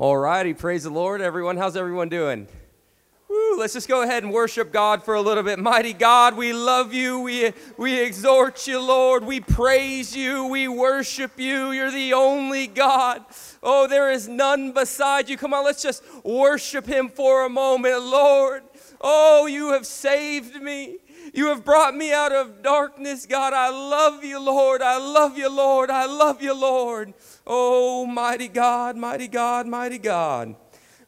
All righty, praise the Lord, everyone. How's everyone doing? Woo, let's just go ahead and worship God for a little bit. Mighty God, we love you. We, we exhort you, Lord. We praise you. We worship you. You're the only God. Oh, there is none beside you. Come on, let's just worship him for a moment, Lord. Oh, you have saved me. You have brought me out of darkness, God. I love you, Lord. I love you, Lord. I love you, Lord. Oh, mighty God, mighty God, mighty God.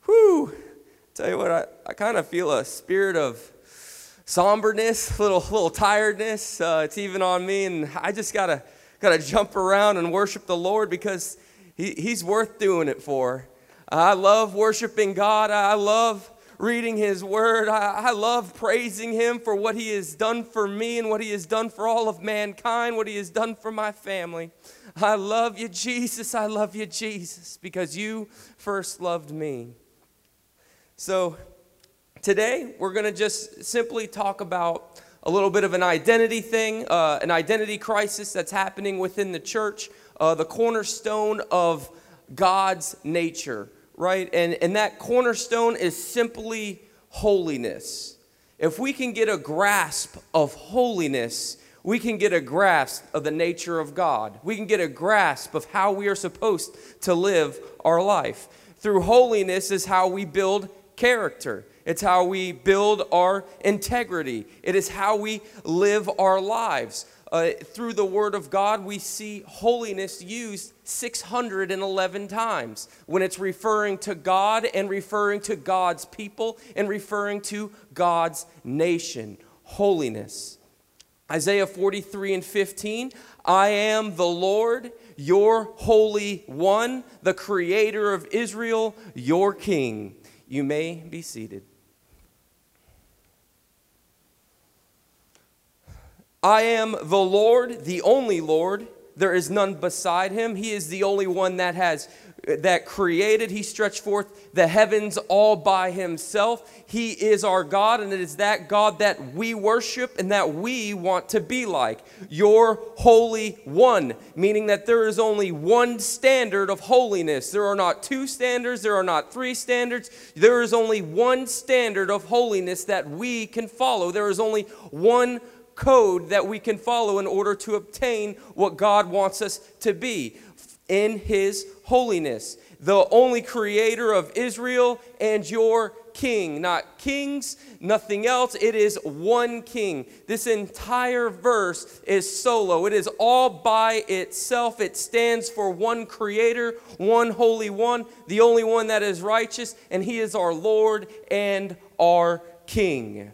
Whew. Tell you what, I, I kind of feel a spirit of somberness, little, little tiredness. Uh, it's even on me, and I just gotta, gotta jump around and worship the Lord because he, He's worth doing it for. I love worshiping God. I love reading His Word. I, I love praising Him for what He has done for me and what He has done for all of mankind, what He has done for my family. I love you, Jesus. I love you, Jesus, because you first loved me. So, today we're going to just simply talk about a little bit of an identity thing, uh, an identity crisis that's happening within the church, uh, the cornerstone of God's nature, right? And, and that cornerstone is simply holiness. If we can get a grasp of holiness, we can get a grasp of the nature of God. We can get a grasp of how we are supposed to live our life. Through holiness is how we build character. It's how we build our integrity. It is how we live our lives. Uh, through the Word of God, we see holiness used 611 times when it's referring to God and referring to God's people and referring to God's nation. Holiness. Isaiah 43 and 15 I am the Lord, your Holy One, the Creator of Israel, your King. You may be seated. I am the Lord, the only Lord. There is none beside him. He is the only one that has that created. He stretched forth the heavens all by himself. He is our God, and it is that God that we worship and that we want to be like. Your Holy One, meaning that there is only one standard of holiness. There are not two standards, there are not three standards. There is only one standard of holiness that we can follow. There is only one code that we can follow in order to obtain what God wants us to be in His holiness. The only creator of Israel and your king, not kings, nothing else. It is one king. This entire verse is solo, it is all by itself. It stands for one creator, one holy one, the only one that is righteous, and he is our Lord and our king.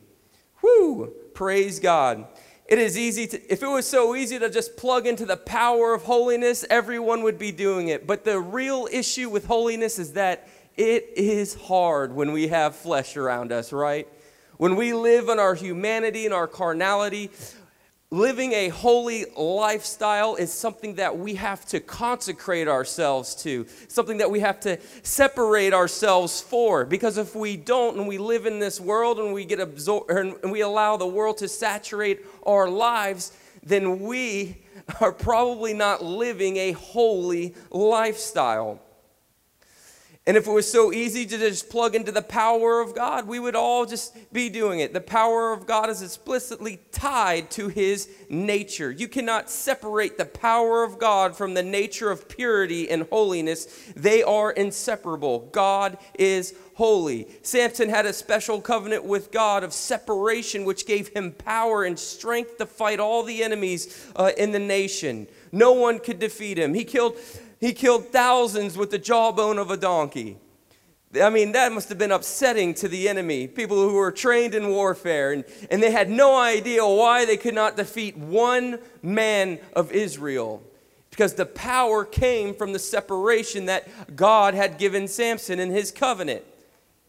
Whoo! Praise God. It is easy to, if it was so easy to just plug into the power of holiness, everyone would be doing it. But the real issue with holiness is that it is hard when we have flesh around us, right? When we live in our humanity and our carnality, living a holy lifestyle is something that we have to consecrate ourselves to, something that we have to separate ourselves for. Because if we don't and we live in this world and we get absorbed and we allow the world to saturate our lives, then we are probably not living a holy lifestyle. And if it was so easy to just plug into the power of God, we would all just be doing it. The power of God is explicitly tied to his nature. You cannot separate the power of God from the nature of purity and holiness, they are inseparable. God is holy. Samson had a special covenant with God of separation, which gave him power and strength to fight all the enemies uh, in the nation. No one could defeat him. He killed he killed thousands with the jawbone of a donkey. I mean, that must have been upsetting to the enemy, people who were trained in warfare, and, and they had no idea why they could not defeat one man of Israel. Because the power came from the separation that God had given Samson in his covenant,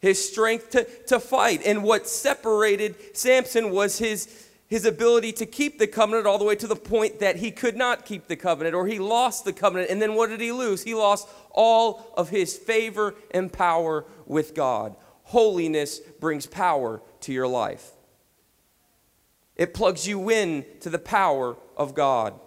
his strength to, to fight. And what separated Samson was his his ability to keep the covenant all the way to the point that he could not keep the covenant or he lost the covenant. And then what did he lose? He lost all of his favor and power with God. Holiness brings power to your life, it plugs you in to the power of God.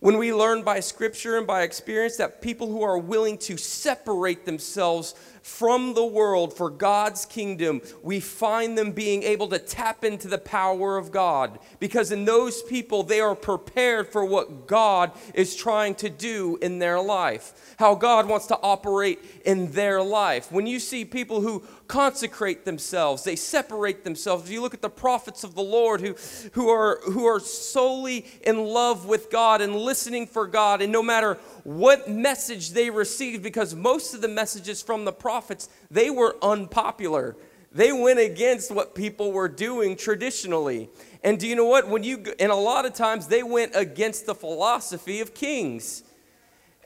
When we learn by scripture and by experience that people who are willing to separate themselves from the world for God's kingdom, we find them being able to tap into the power of God. Because in those people, they are prepared for what God is trying to do in their life, how God wants to operate in their life. When you see people who consecrate themselves, they separate themselves. If you look at the prophets of the Lord who, who, are, who are solely in love with God and listening for God, and no matter what message they received because most of the messages from the prophets they were unpopular. They went against what people were doing traditionally. And do you know what? When you and a lot of times they went against the philosophy of kings.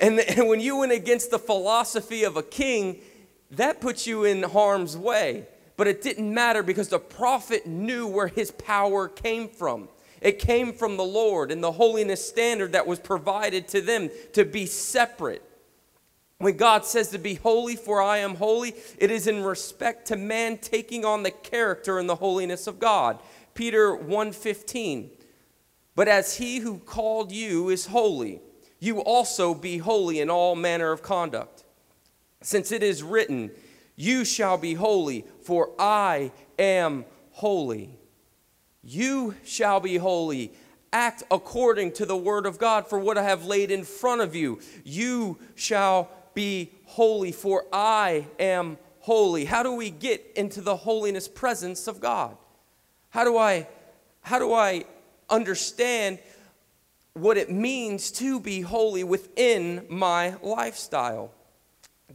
And, and when you went against the philosophy of a king that puts you in harm's way but it didn't matter because the prophet knew where his power came from it came from the Lord and the holiness standard that was provided to them to be separate. When God says to be holy, for I am holy, it is in respect to man taking on the character and the holiness of God. Peter 1:15. But as he who called you is holy, you also be holy in all manner of conduct. Since it is written, You shall be holy, for I am holy. You shall be holy. Act according to the word of God, for what I have laid in front of you. You shall be holy, for I am holy. How do we get into the holiness presence of God? How do I how do I understand what it means to be holy within my lifestyle?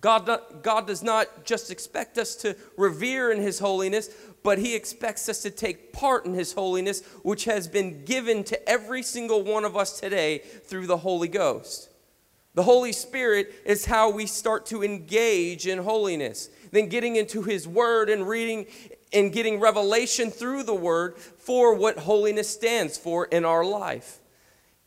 God, God does not just expect us to revere in His holiness, but He expects us to take part in His holiness, which has been given to every single one of us today through the Holy Ghost. The Holy Spirit is how we start to engage in holiness. Then getting into His Word and reading and getting revelation through the Word for what holiness stands for in our life.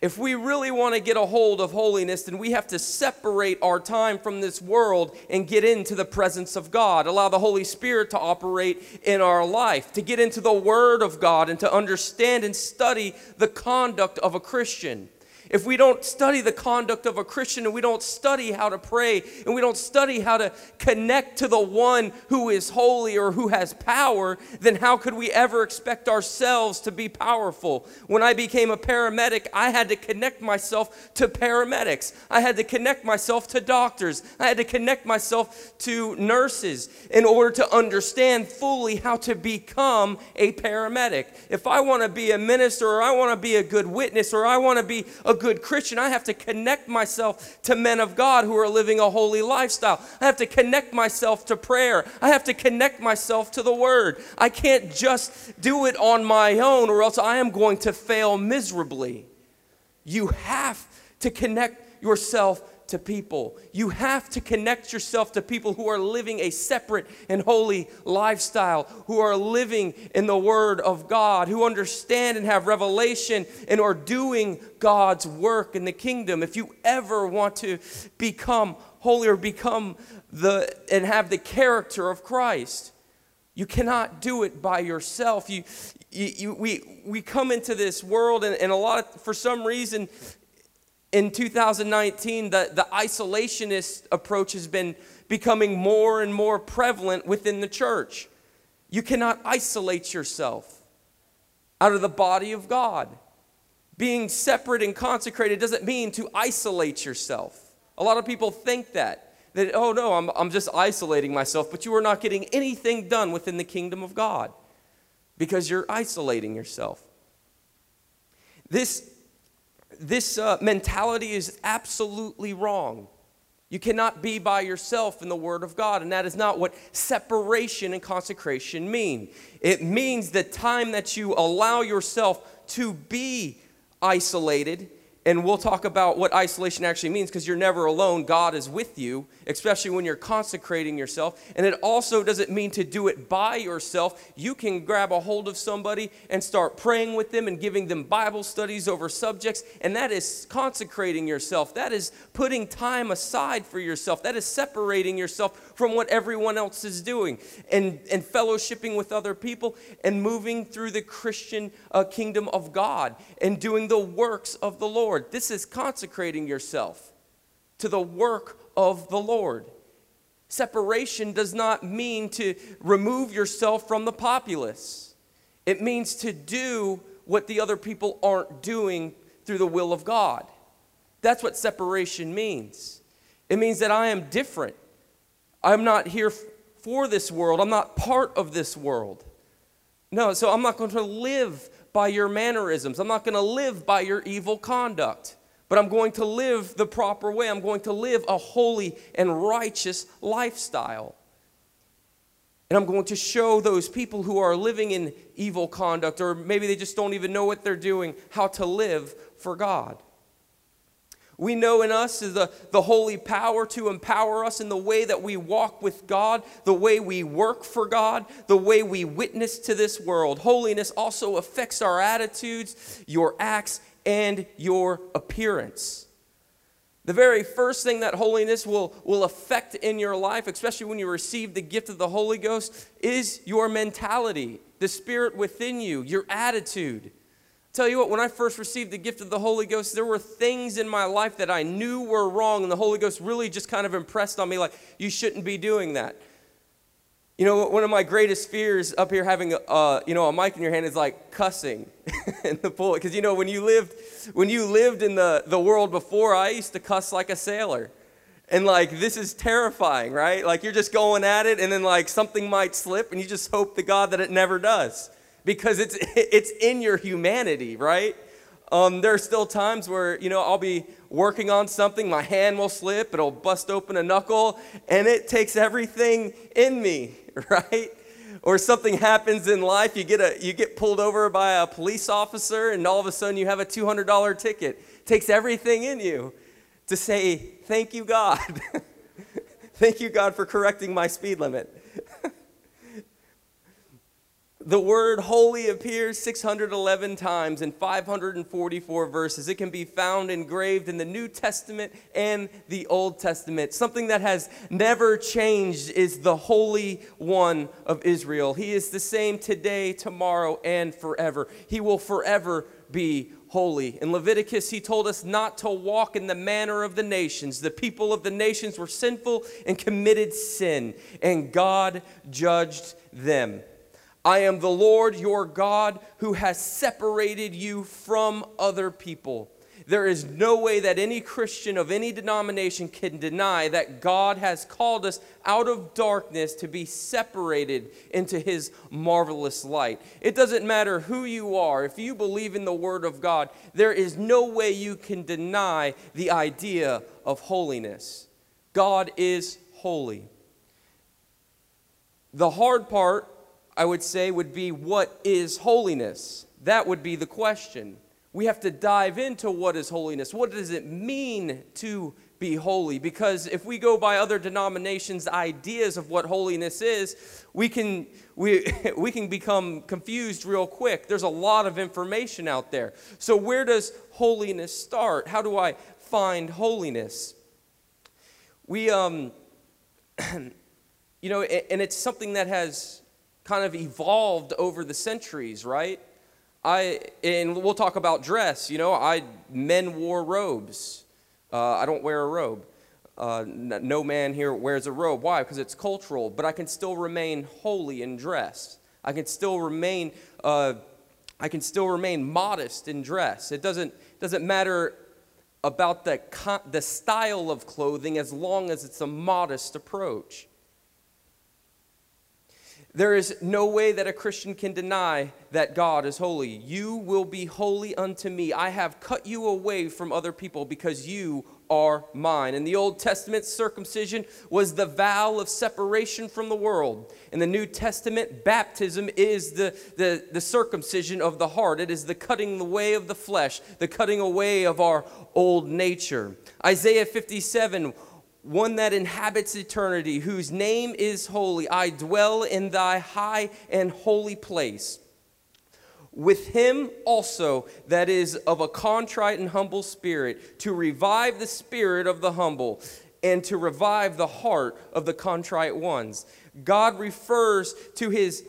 If we really want to get a hold of holiness, then we have to separate our time from this world and get into the presence of God. Allow the Holy Spirit to operate in our life, to get into the Word of God, and to understand and study the conduct of a Christian if we don't study the conduct of a Christian and we don't study how to pray and we don't study how to connect to the one who is holy or who has power, then how could we ever expect ourselves to be powerful? When I became a paramedic, I had to connect myself to paramedics. I had to connect myself to doctors. I had to connect myself to nurses in order to understand fully how to become a paramedic. If I want to be a minister or I want to be a good witness or I want to be a good Christian, I have to connect myself to men of God who are living a holy lifestyle. I have to connect myself to prayer. I have to connect myself to the Word. I can't just do it on my own, or else I am going to fail miserably. You have to connect yourself to people. You have to connect yourself to people who are living a separate and holy lifestyle, who are living in the Word of God, who understand and have revelation and are doing God's work in the kingdom. If you ever want to become holy or become the and have the character of Christ, you cannot do it by yourself. You, you, you, we, we come into this world, and, and a lot of, for some reason, in 2019, the, the isolationist approach has been becoming more and more prevalent within the church. You cannot isolate yourself out of the body of God. Being separate and consecrated doesn't mean to isolate yourself. A lot of people think that. That, oh no, I'm, I'm just isolating myself, but you are not getting anything done within the kingdom of God because you're isolating yourself. This this uh, mentality is absolutely wrong. You cannot be by yourself in the Word of God, and that is not what separation and consecration mean. It means the time that you allow yourself to be isolated and we'll talk about what isolation actually means because you're never alone. God is with you, especially when you're consecrating yourself. And it also doesn't mean to do it by yourself. You can grab a hold of somebody and start praying with them and giving them Bible studies over subjects. And that is consecrating yourself. That is putting time aside for yourself. That is separating yourself from what everyone else is doing and, and fellowshipping with other people and moving through the Christian uh, kingdom of God and doing the works of the Lord. Lord. This is consecrating yourself to the work of the Lord. Separation does not mean to remove yourself from the populace, it means to do what the other people aren't doing through the will of God. That's what separation means. It means that I am different. I'm not here for this world, I'm not part of this world. No, so I'm not going to live by your mannerisms, I'm not going to live by your evil conduct. But I'm going to live the proper way. I'm going to live a holy and righteous lifestyle. And I'm going to show those people who are living in evil conduct, or maybe they just don't even know what they're doing, how to live for God. We know in us is the, the holy power to empower us in the way that we walk with God, the way we work for God, the way we witness to this world. Holiness also affects our attitudes, your acts, and your appearance. The very first thing that holiness will, will affect in your life, especially when you receive the gift of the Holy Ghost, is your mentality, the spirit within you, your attitude. Tell you what, when I first received the gift of the Holy Ghost, there were things in my life that I knew were wrong, and the Holy Ghost really just kind of impressed on me like, you shouldn't be doing that. You know, one of my greatest fears up here having a, uh, you know, a mic in your hand is like cussing in the pulpit. Because, you know, when you lived, when you lived in the, the world before, I used to cuss like a sailor. And like, this is terrifying, right? Like, you're just going at it, and then like something might slip, and you just hope to God that it never does because it's it's in your humanity, right? Um, there are still times where you know I'll be working on something, my hand will slip, it'll bust open a knuckle, and it takes everything in me, right? Or something happens in life, you get a you get pulled over by a police officer, and all of a sudden you have a two hundred dollar ticket. It takes everything in you to say thank you, God. thank you, God, for correcting my speed limit. The word holy appears 611 times in 544 verses. It can be found engraved in the New Testament and the Old Testament. Something that has never changed is the Holy One of Israel. He is the same today, tomorrow, and forever. He will forever be holy. In Leviticus, he told us not to walk in the manner of the nations. The people of the nations were sinful and committed sin, and God judged them. I am the Lord your God who has separated you from other people. There is no way that any Christian of any denomination can deny that God has called us out of darkness to be separated into his marvelous light. It doesn't matter who you are, if you believe in the Word of God, there is no way you can deny the idea of holiness. God is holy. The hard part I would say, would be what is holiness? That would be the question. We have to dive into what is holiness. What does it mean to be holy? Because if we go by other denominations' ideas of what holiness is, we can, we, we can become confused real quick. There's a lot of information out there. So, where does holiness start? How do I find holiness? We, um, you know, and it's something that has kind of evolved over the centuries, right? I and we'll talk about dress. You know, I men wore robes. Uh, I don't wear a robe. Uh, no man here wears a robe. Why? Because it's cultural. But I can still remain holy in dress. I can still remain. Uh, I can still remain modest in dress. It doesn't doesn't matter about the the style of clothing as long as it's a modest approach. There is no way that a Christian can deny that God is holy. You will be holy unto me. I have cut you away from other people because you are mine. In the Old Testament, circumcision was the vow of separation from the world. In the New Testament, baptism is the, the, the circumcision of the heart. It is the cutting away of the flesh, the cutting away of our old nature. Isaiah 57 one that inhabits eternity, whose name is holy. I dwell in thy high and holy place. With him also that is of a contrite and humble spirit, to revive the spirit of the humble and to revive the heart of the contrite ones. God refers to his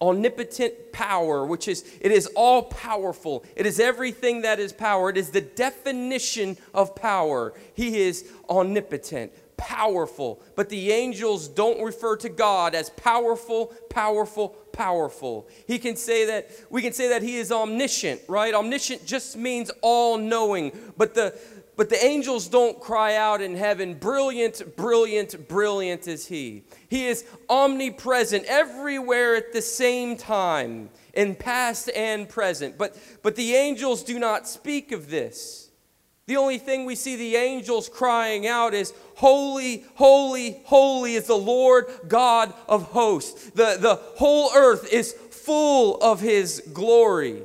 omnipotent power, which is, it is all powerful. It is everything that is power. It is the definition of power. He is omnipotent, powerful. But the angels don't refer to God as powerful, powerful, powerful. He can say that, we can say that he is omniscient, right? Omniscient just means all knowing. But the, but the angels don't cry out in heaven, Brilliant, brilliant, brilliant is He. He is omnipresent everywhere at the same time, in past and present. But, but the angels do not speak of this. The only thing we see the angels crying out is, Holy, holy, holy is the Lord God of hosts. The, the whole earth is full of His glory.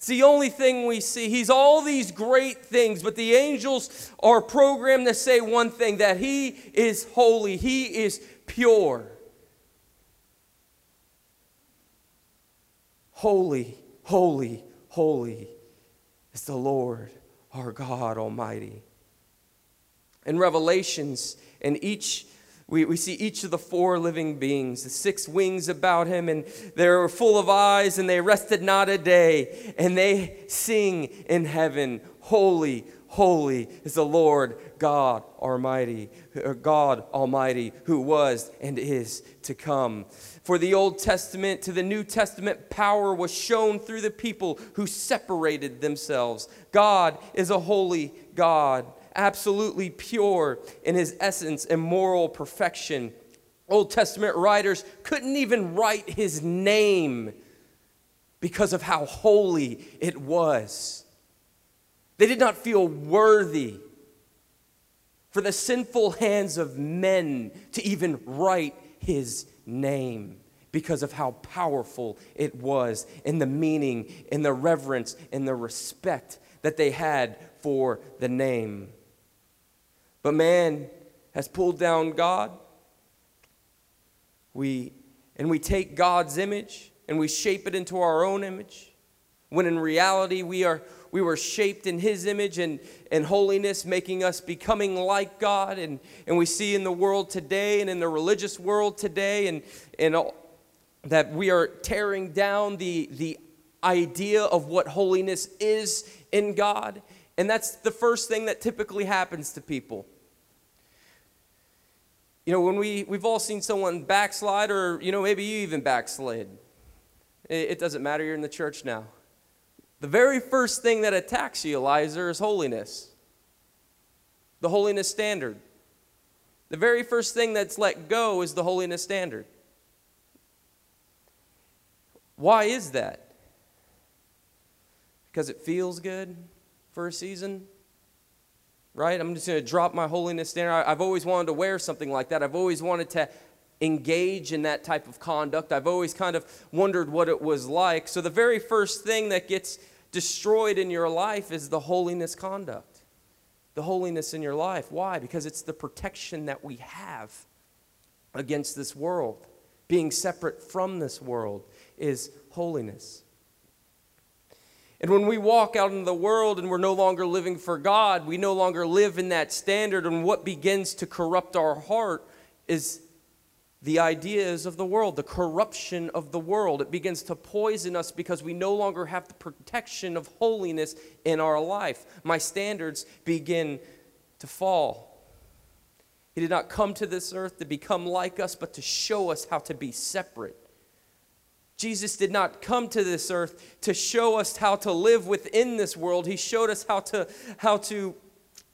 It's the only thing we see. He's all these great things, but the angels are programmed to say one thing that He is holy, He is pure. Holy, holy, holy is the Lord our God Almighty. In Revelations, in each we, we see each of the four living beings, the six wings about him, and they're full of eyes, and they rested not a day, and they sing in heaven, Holy, holy is the Lord God Almighty, uh, God Almighty, who was and is to come. For the Old Testament to the New Testament, power was shown through the people who separated themselves. God is a holy God absolutely pure in his essence and moral perfection. Old Testament writers couldn't even write his name because of how holy it was. They did not feel worthy for the sinful hands of men to even write his name because of how powerful it was in the meaning, in the reverence, in the respect that they had for the name. But man has pulled down God. We, and we take God's image and we shape it into our own image. When in reality, we, are, we were shaped in His image and, and holiness, making us becoming like God. And, and we see in the world today and in the religious world today and, and that we are tearing down the, the idea of what holiness is in God and that's the first thing that typically happens to people. You know, when we, we've all seen someone backslide, or, you know, maybe you even backslid. It, it doesn't matter, you're in the church now. The very first thing that attacks you, Eliza, is holiness. The holiness standard. The very first thing that's let go is the holiness standard. Why is that? Because it feels good? For a season, right? I'm just going to drop my holiness standard. I've always wanted to wear something like that. I've always wanted to engage in that type of conduct. I've always kind of wondered what it was like. So, the very first thing that gets destroyed in your life is the holiness conduct, the holiness in your life. Why? Because it's the protection that we have against this world. Being separate from this world is holiness. And when we walk out into the world and we're no longer living for God, we no longer live in that standard. And what begins to corrupt our heart is the ideas of the world, the corruption of the world. It begins to poison us because we no longer have the protection of holiness in our life. My standards begin to fall. He did not come to this earth to become like us, but to show us how to be separate. Jesus did not come to this earth to show us how to live within this world. He showed us how to how to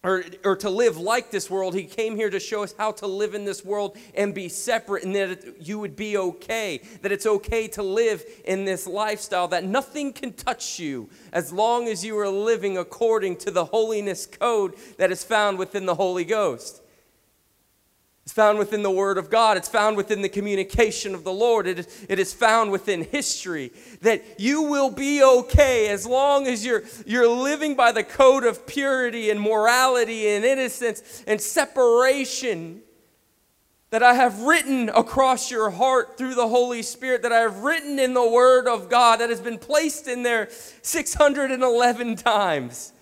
or, or to live like this world. He came here to show us how to live in this world and be separate and that it, you would be okay. That it's okay to live in this lifestyle, that nothing can touch you as long as you are living according to the holiness code that is found within the Holy Ghost. It's found within the Word of God. It's found within the communication of the Lord. It is, it is found within history that you will be okay as long as you're, you're living by the code of purity and morality and innocence and separation that I have written across your heart through the Holy Spirit, that I have written in the Word of God, that has been placed in there 611 times.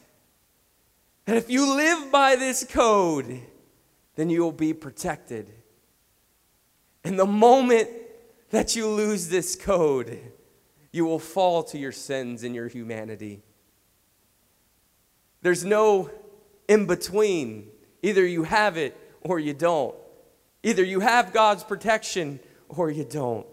And if you live by this code, then you will be protected. And the moment that you lose this code, you will fall to your sins and your humanity. There's no in between. Either you have it or you don't. Either you have God's protection or you don't.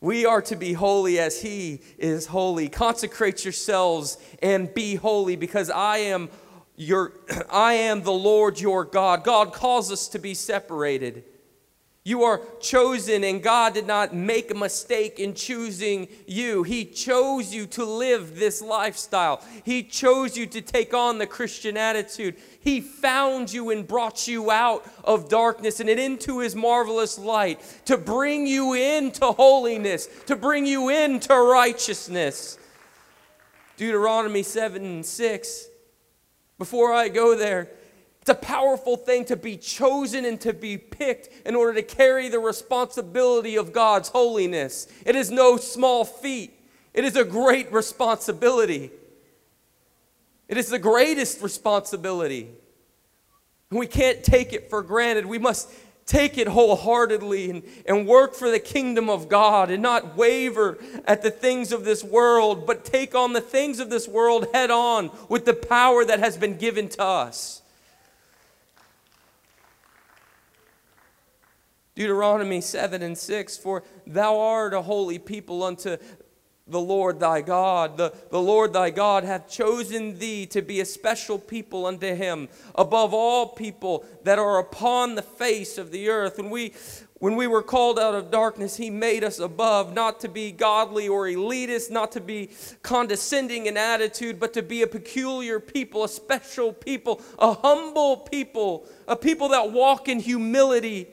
We are to be holy as He is holy. Consecrate yourselves and be holy because I am your I am the Lord your God. God calls us to be separated. You are chosen, and God did not make a mistake in choosing you. He chose you to live this lifestyle. He chose you to take on the Christian attitude. He found you and brought you out of darkness and into His marvelous light to bring you into holiness, to bring you into righteousness. Deuteronomy 7 and 6. Before I go there, it's a powerful thing to be chosen and to be picked in order to carry the responsibility of God's holiness. It is no small feat, it is a great responsibility. It is the greatest responsibility. We can't take it for granted. We must take it wholeheartedly and, and work for the kingdom of God and not waver at the things of this world, but take on the things of this world head on with the power that has been given to us. Deuteronomy 7 and 6 For thou art a holy people unto the Lord thy God. The, the Lord thy God hath chosen thee to be a special people unto him above all people that are upon the face of the earth. When we, when we were called out of darkness, he made us above, not to be godly or elitist, not to be condescending in attitude, but to be a peculiar people, a special people, a humble people, a people that walk in humility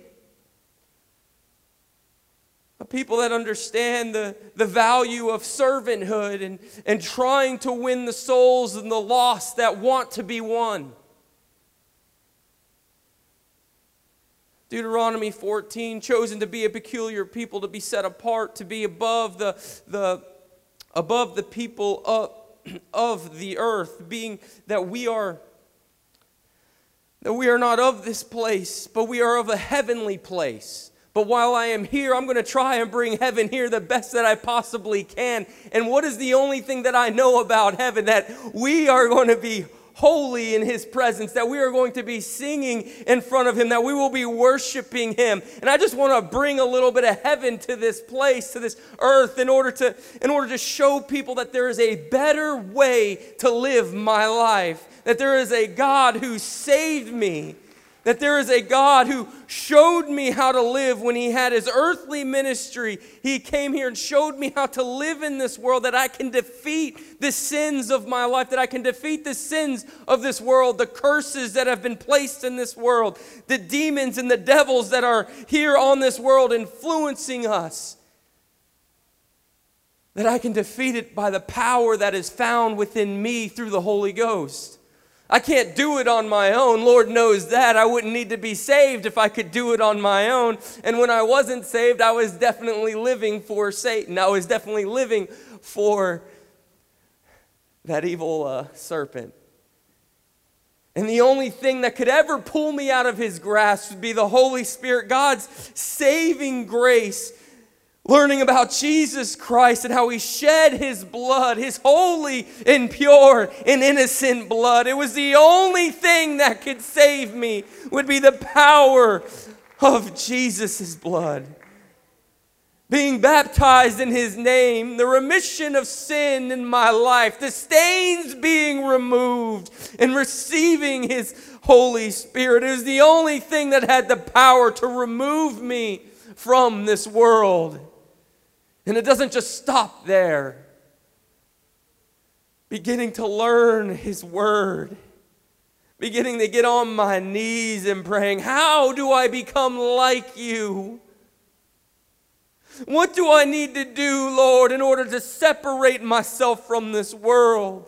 a people that understand the, the value of servanthood and, and trying to win the souls and the lost that want to be won. Deuteronomy 14, chosen to be a peculiar people, to be set apart, to be above the, the, above the people of, of the earth, being that we are that we are not of this place, but we are of a heavenly place. But while I am here, I'm going to try and bring heaven here the best that I possibly can. And what is the only thing that I know about heaven? That we are going to be holy in his presence, that we are going to be singing in front of him, that we will be worshiping him. And I just want to bring a little bit of heaven to this place, to this earth in order to in order to show people that there is a better way to live my life, that there is a God who saved me that there is a God who showed me how to live when he had his earthly ministry. He came here and showed me how to live in this world, that I can defeat the sins of my life, that I can defeat the sins of this world, the curses that have been placed in this world, the demons and the devils that are here on this world influencing us. That I can defeat it by the power that is found within me through the Holy Ghost. I can't do it on my own. Lord knows that. I wouldn't need to be saved if I could do it on my own. And when I wasn't saved, I was definitely living for Satan. I was definitely living for that evil uh, serpent. And the only thing that could ever pull me out of his grasp would be the Holy Spirit, God's saving grace learning about Jesus Christ and how he shed his blood, his holy and pure and innocent blood. It was the only thing that could save me would be the power of Jesus' blood. Being baptized in his name, the remission of sin in my life, the stains being removed, and receiving his Holy Spirit. It was the only thing that had the power to remove me from this world. And it doesn't just stop there. Beginning to learn His Word, beginning to get on my knees and praying, How do I become like you? What do I need to do, Lord, in order to separate myself from this world?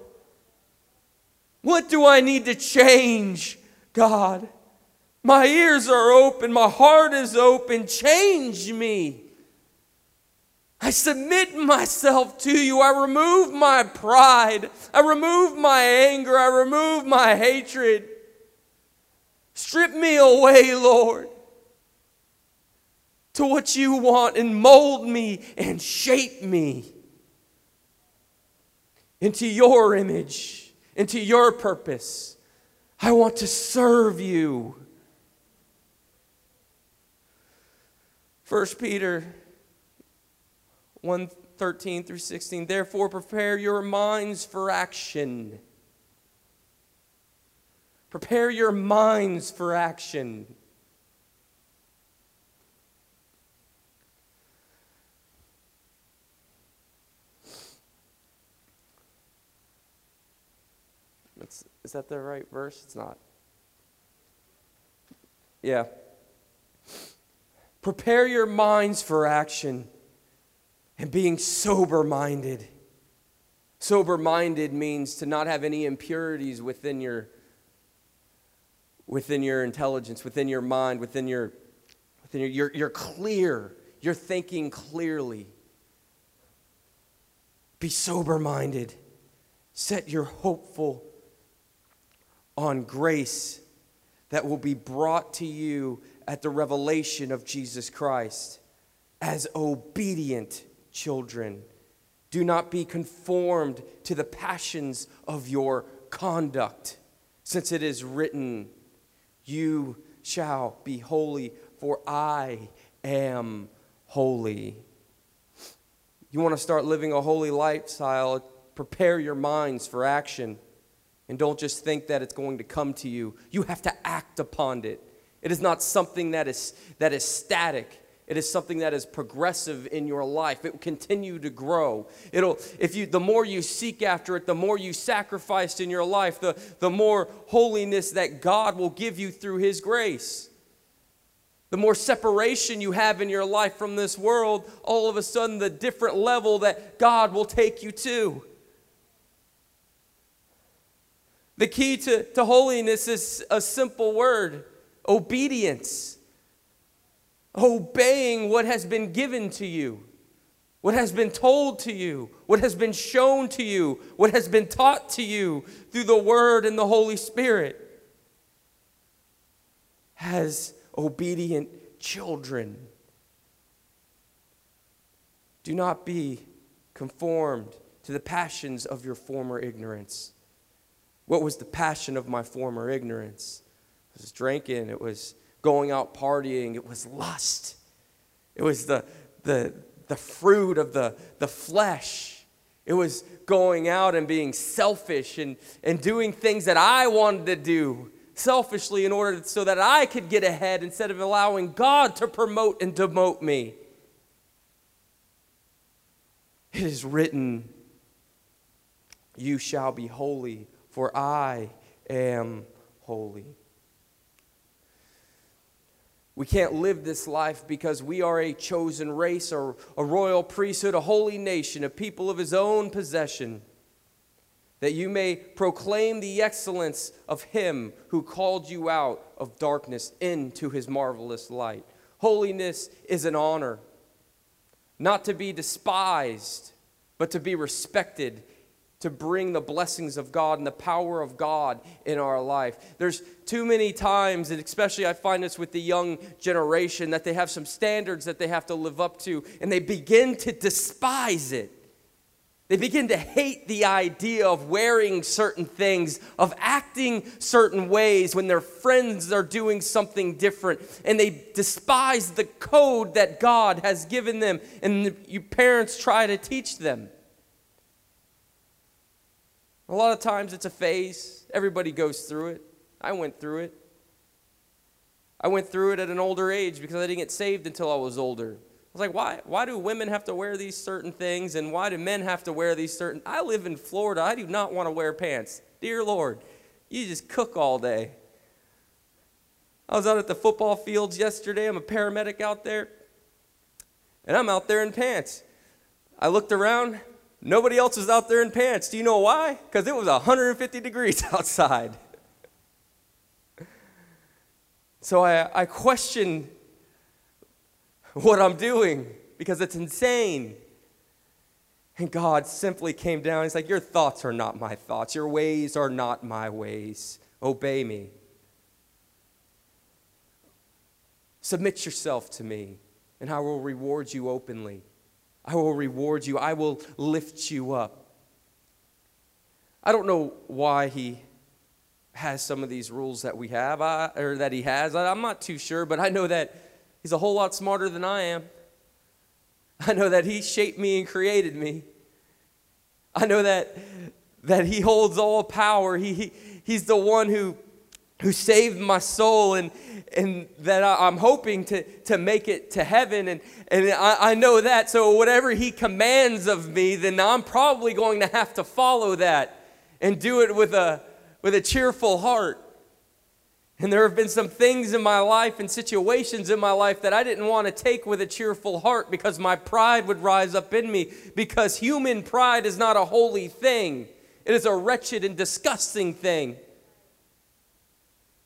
What do I need to change, God? My ears are open, my heart is open. Change me. I submit myself to you. I remove my pride. I remove my anger. I remove my hatred. Strip me away, Lord. to what you want and mold me and shape me into your image, into your purpose. I want to serve you. 1 Peter 1 13 through 16. Therefore, prepare your minds for action. Prepare your minds for action. It's, is that the right verse? It's not. Yeah. Prepare your minds for action and being sober minded. Sober minded means to not have any impurities within your within your intelligence, within your mind, within your within your you're, you're clear. You're thinking clearly. Be sober minded. Set your hopeful on grace that will be brought to you at the revelation of Jesus Christ as obedient children. Do not be conformed to the passions of your conduct, since it is written, You shall be holy, for I am holy. You want to start living a holy lifestyle, prepare your minds for action. And don't just think that it's going to come to you. You have to act upon it. It is not something that is, that is static. It is something that is progressive in your life. It will continue to grow. It'll, if you, the more you seek after it, the more you sacrifice in your life, the, the more holiness that God will give you through His grace. The more separation you have in your life from this world, all of a sudden, the different level that God will take you to. The key to, to holiness is a simple word obedience. Obeying what has been given to you, what has been told to you, what has been shown to you, what has been taught to you through the Word and the Holy Spirit. As obedient children, do not be conformed to the passions of your former ignorance. What was the passion of my former ignorance? It was drinking, it was going out partying, it was lust. It was the, the, the fruit of the, the flesh. It was going out and being selfish and, and doing things that I wanted to do selfishly in order so that I could get ahead instead of allowing God to promote and demote me. It is written, You shall be holy, for I am holy. We can't live this life because we are a chosen race, or a royal priesthood, a holy nation, a people of his own possession, that you may proclaim the excellence of him who called you out of darkness into his marvelous light. Holiness is an honor, not to be despised, but to be respected to bring the blessings of God and the power of God in our life. There's too many times, and especially I find this with the young generation, that they have some standards that they have to live up to, and they begin to despise it. They begin to hate the idea of wearing certain things, of acting certain ways when their friends are doing something different. And they despise the code that God has given them, and the, parents try to teach them. A lot of times it's a phase. Everybody goes through it. I went through it. I went through it at an older age because I didn't get saved until I was older. I was like, why, why do women have to wear these certain things and why do men have to wear these certain I live in Florida. I do not want to wear pants. Dear Lord, you just cook all day. I was out at the football fields yesterday. I'm a paramedic out there. And I'm out there in pants. I looked around, Nobody else was out there in pants. Do you know why? Because it was 150 degrees outside. So I, I question what I'm doing because it's insane. And God simply came down. He's like, Your thoughts are not my thoughts. Your ways are not my ways. Obey me. Submit yourself to me. and I will reward you openly. I will reward you. I will lift you up. I don't know why he has some of these rules that we have, or that he has. I, I'm not too sure, but I know that he's a whole lot smarter than I am. I know that he shaped me and created me. I know that, that he holds all power. He, he, he's the one who, who saved my soul and, and that I, am hoping to, to make it to heaven. And, and I, I know that. So whatever he commands of me, then I'm probably going to have to follow that and do it with a, with a cheerful heart. And there have been some things in my life and situations in my life that I didn't want to take with a cheerful heart because my pride would rise up in me. Because human pride is not a holy thing, it is a wretched and disgusting thing.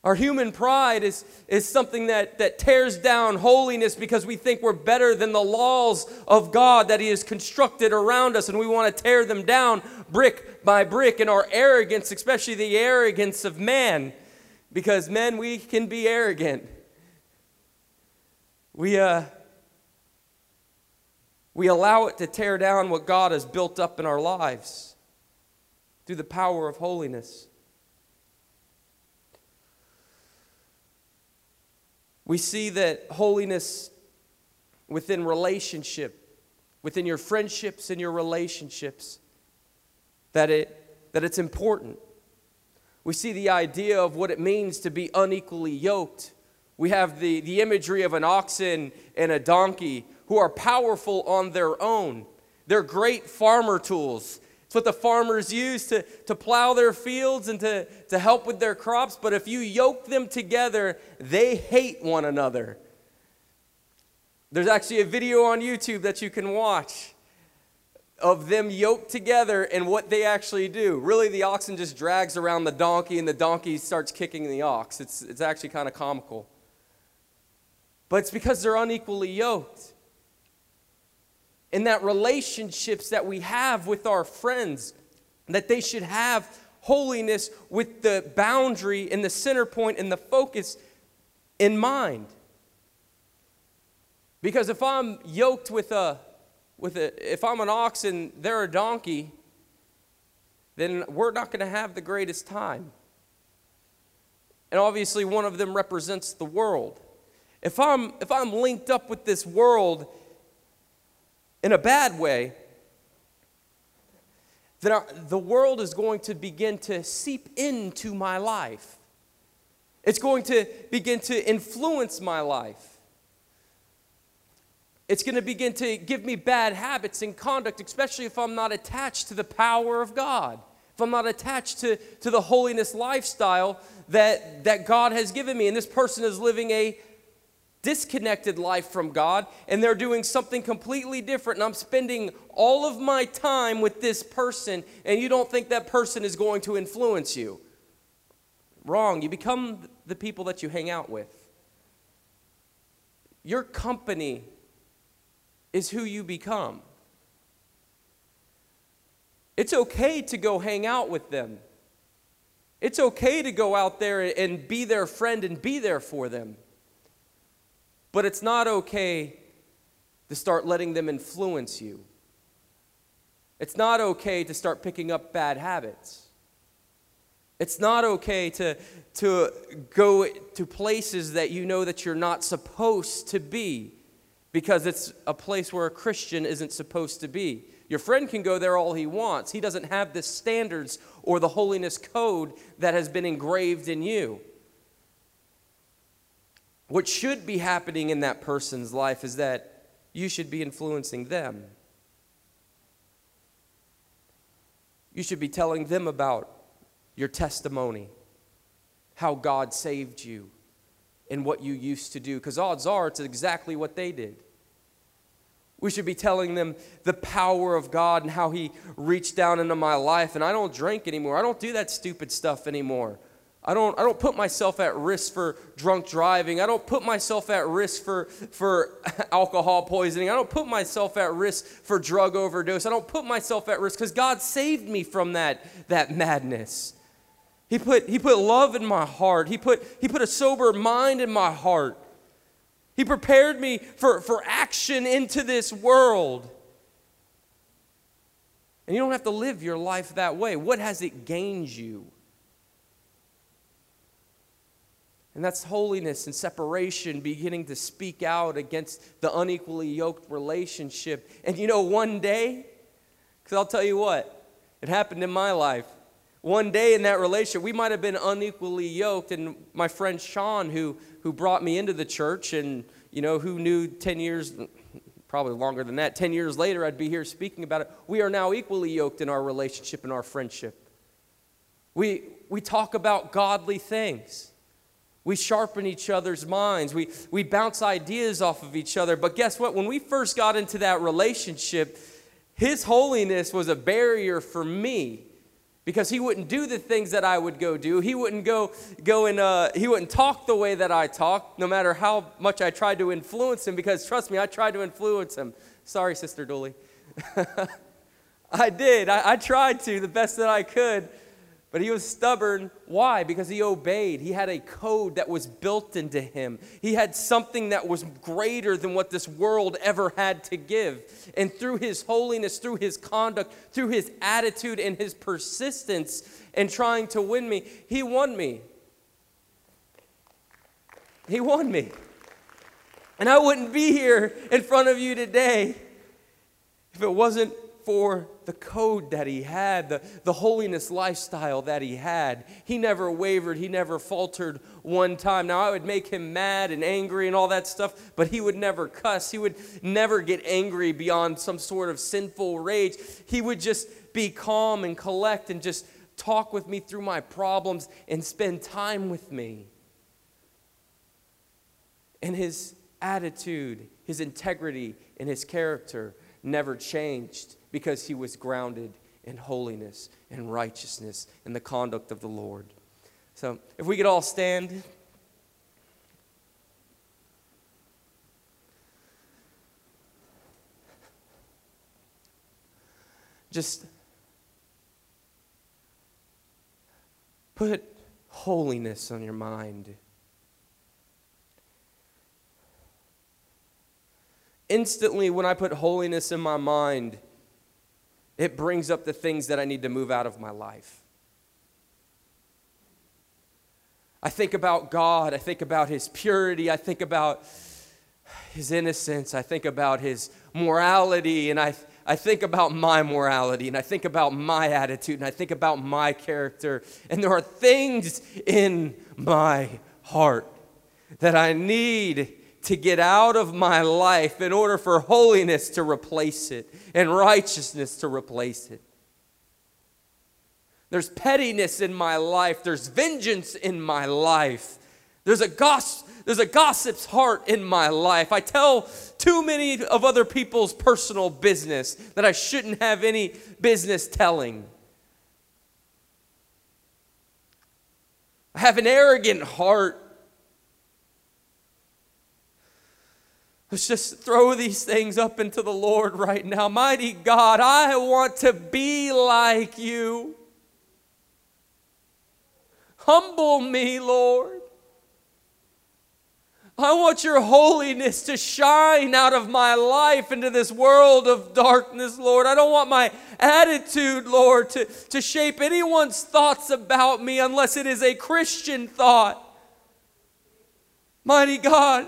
Our human pride is, is something that, that tears down holiness because we think we're better than the laws of God that He has constructed around us, and we want to tear them down brick by brick. And our arrogance, especially the arrogance of man, because men, we can be arrogant. We, uh, we allow it to tear down what God has built up in our lives through the power of holiness. We see that holiness within relationship, within your friendships and your relationships, that, it, that it's important. We see the idea of what it means to be unequally yoked. We have the, the imagery of an oxen and a donkey who are powerful on their own. They're great farmer tools. It's what the farmers use to, to plow their fields and to, to help with their crops. But if you yoke them together, they hate one another. There's actually a video on YouTube that you can watch of them yoked together and what they actually do. Really, the oxen just drags around the donkey and the donkey starts kicking the ox. It's, it's actually kind of comical. But it's because they're unequally yoked in that relationships that we have with our friends, that they should have holiness with the boundary and the center point and the focus in mind. Because if I'm yoked with a, with a, if I'm an ox and they're a donkey, then we're not going to have the greatest time. And obviously, one of them represents the world. If I'm, if I'm linked up with this world in a bad way, then our, the world is going to begin to seep into my life. It's going to begin to influence my life. It's going to begin to give me bad habits and conduct, especially if I'm not attached to the power of God, if I'm not attached to, to the holiness lifestyle that, that God has given me. And this person is living a disconnected life from God and they're doing something completely different. And I'm spending all of my time with this person, and you don't think that person is going to influence you. Wrong. You become the people that you hang out with. Your company is who you become. It's okay to go hang out with them. It's okay to go out there and be their friend and be there for them. But it's not okay to start letting them influence you. It's not okay to start picking up bad habits. It's not okay to, to go to places that you know that you're not supposed to be because it's a place where a Christian isn't supposed to be. Your friend can go there all he wants. He doesn't have the standards or the holiness code that has been engraved in you. What should be happening in that person's life is that you should be influencing them. You should be telling them about your testimony, how God saved you, and what you used to do, because odds are it's exactly what they did. We should be telling them the power of God and how He reached down into my life. And I don't drink anymore. I don't do that stupid stuff anymore. I don't, I don't put myself at risk for drunk driving. I don't put myself at risk for, for alcohol poisoning. I don't put myself at risk for drug overdose. I don't put myself at risk because God saved me from that, that madness. He put, he put love in my heart. He put, he put a sober mind in my heart. He prepared me for, for action into this world. And you don't have to live your life that way. What has it gained you? And that's holiness and separation beginning to speak out against the unequally yoked relationship. And you know, one day, because I'll tell you what, it happened in my life. One day in that relationship, we might have been unequally yoked. And my friend Sean, who, who brought me into the church and, you know, who knew 10 years, probably longer than that, 10 years later, I'd be here speaking about it. We are now equally yoked in our relationship and our friendship. We, we talk about godly things. We sharpen each other's minds. We, we bounce ideas off of each other. But guess what? When we first got into that relationship, his holiness was a barrier for me because he wouldn't do the things that I would go do. He wouldn't go, go and uh, he wouldn't talk the way that I talk, no matter how much I tried to influence him. Because trust me, I tried to influence him. Sorry, Sister Dooley. I did. I, I tried to the best that I could. But he was stubborn. Why? Because he obeyed. He had a code that was built into him. He had something that was greater than what this world ever had to give. And through his holiness, through his conduct, through his attitude, and his persistence in trying to win me, he won me. He won me. And I wouldn't be here in front of you today if it wasn't for the code that he had, the, the holiness lifestyle that he had. He never wavered, he never faltered one time. Now, I would make him mad and angry and all that stuff, but he would never cuss. He would never get angry beyond some sort of sinful rage. He would just be calm and collect and just talk with me through my problems and spend time with me. And his attitude, his integrity, and his character never changed because he was grounded in holiness and righteousness and the conduct of the Lord. So, if we could all stand. Just put holiness on your mind. Instantly, when I put holiness in my mind, it brings up the things that I need to move out of my life. I think about God. I think about His purity. I think about His innocence. I think about His morality. And I, I think about my morality. And I think about my attitude. And I think about my character. And there are things in my heart that I need to get out of my life in order for holiness to replace it and righteousness to replace it. There's pettiness in my life, there's vengeance in my life. There's a goss there's a gossip's heart in my life. I tell too many of other people's personal business that I shouldn't have any business telling. I have an arrogant heart. Let's just throw these things up into the Lord right now. Mighty God, I want to be like you. Humble me, Lord. I want your holiness to shine out of my life into this world of darkness, Lord. I don't want my attitude, Lord, to, to shape anyone's thoughts about me unless it is a Christian thought. Mighty God,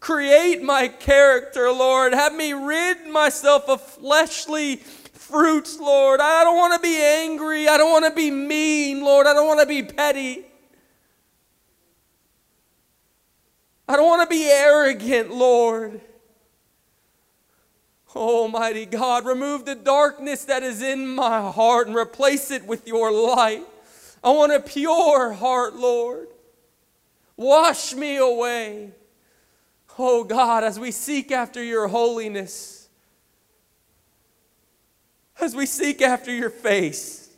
Create my character, Lord. Have me rid myself of fleshly fruits, Lord. I don't want to be angry. I don't want to be mean, Lord. I don't want to be petty. I don't want to be arrogant, Lord. Almighty God, remove the darkness that is in my heart and replace it with your light. I want a pure heart, Lord. Wash me away. Oh God, as we seek after your holiness, as we seek after your face,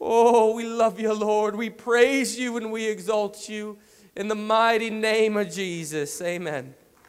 oh, we love you, Lord. We praise you and we exalt you in the mighty name of Jesus. Amen.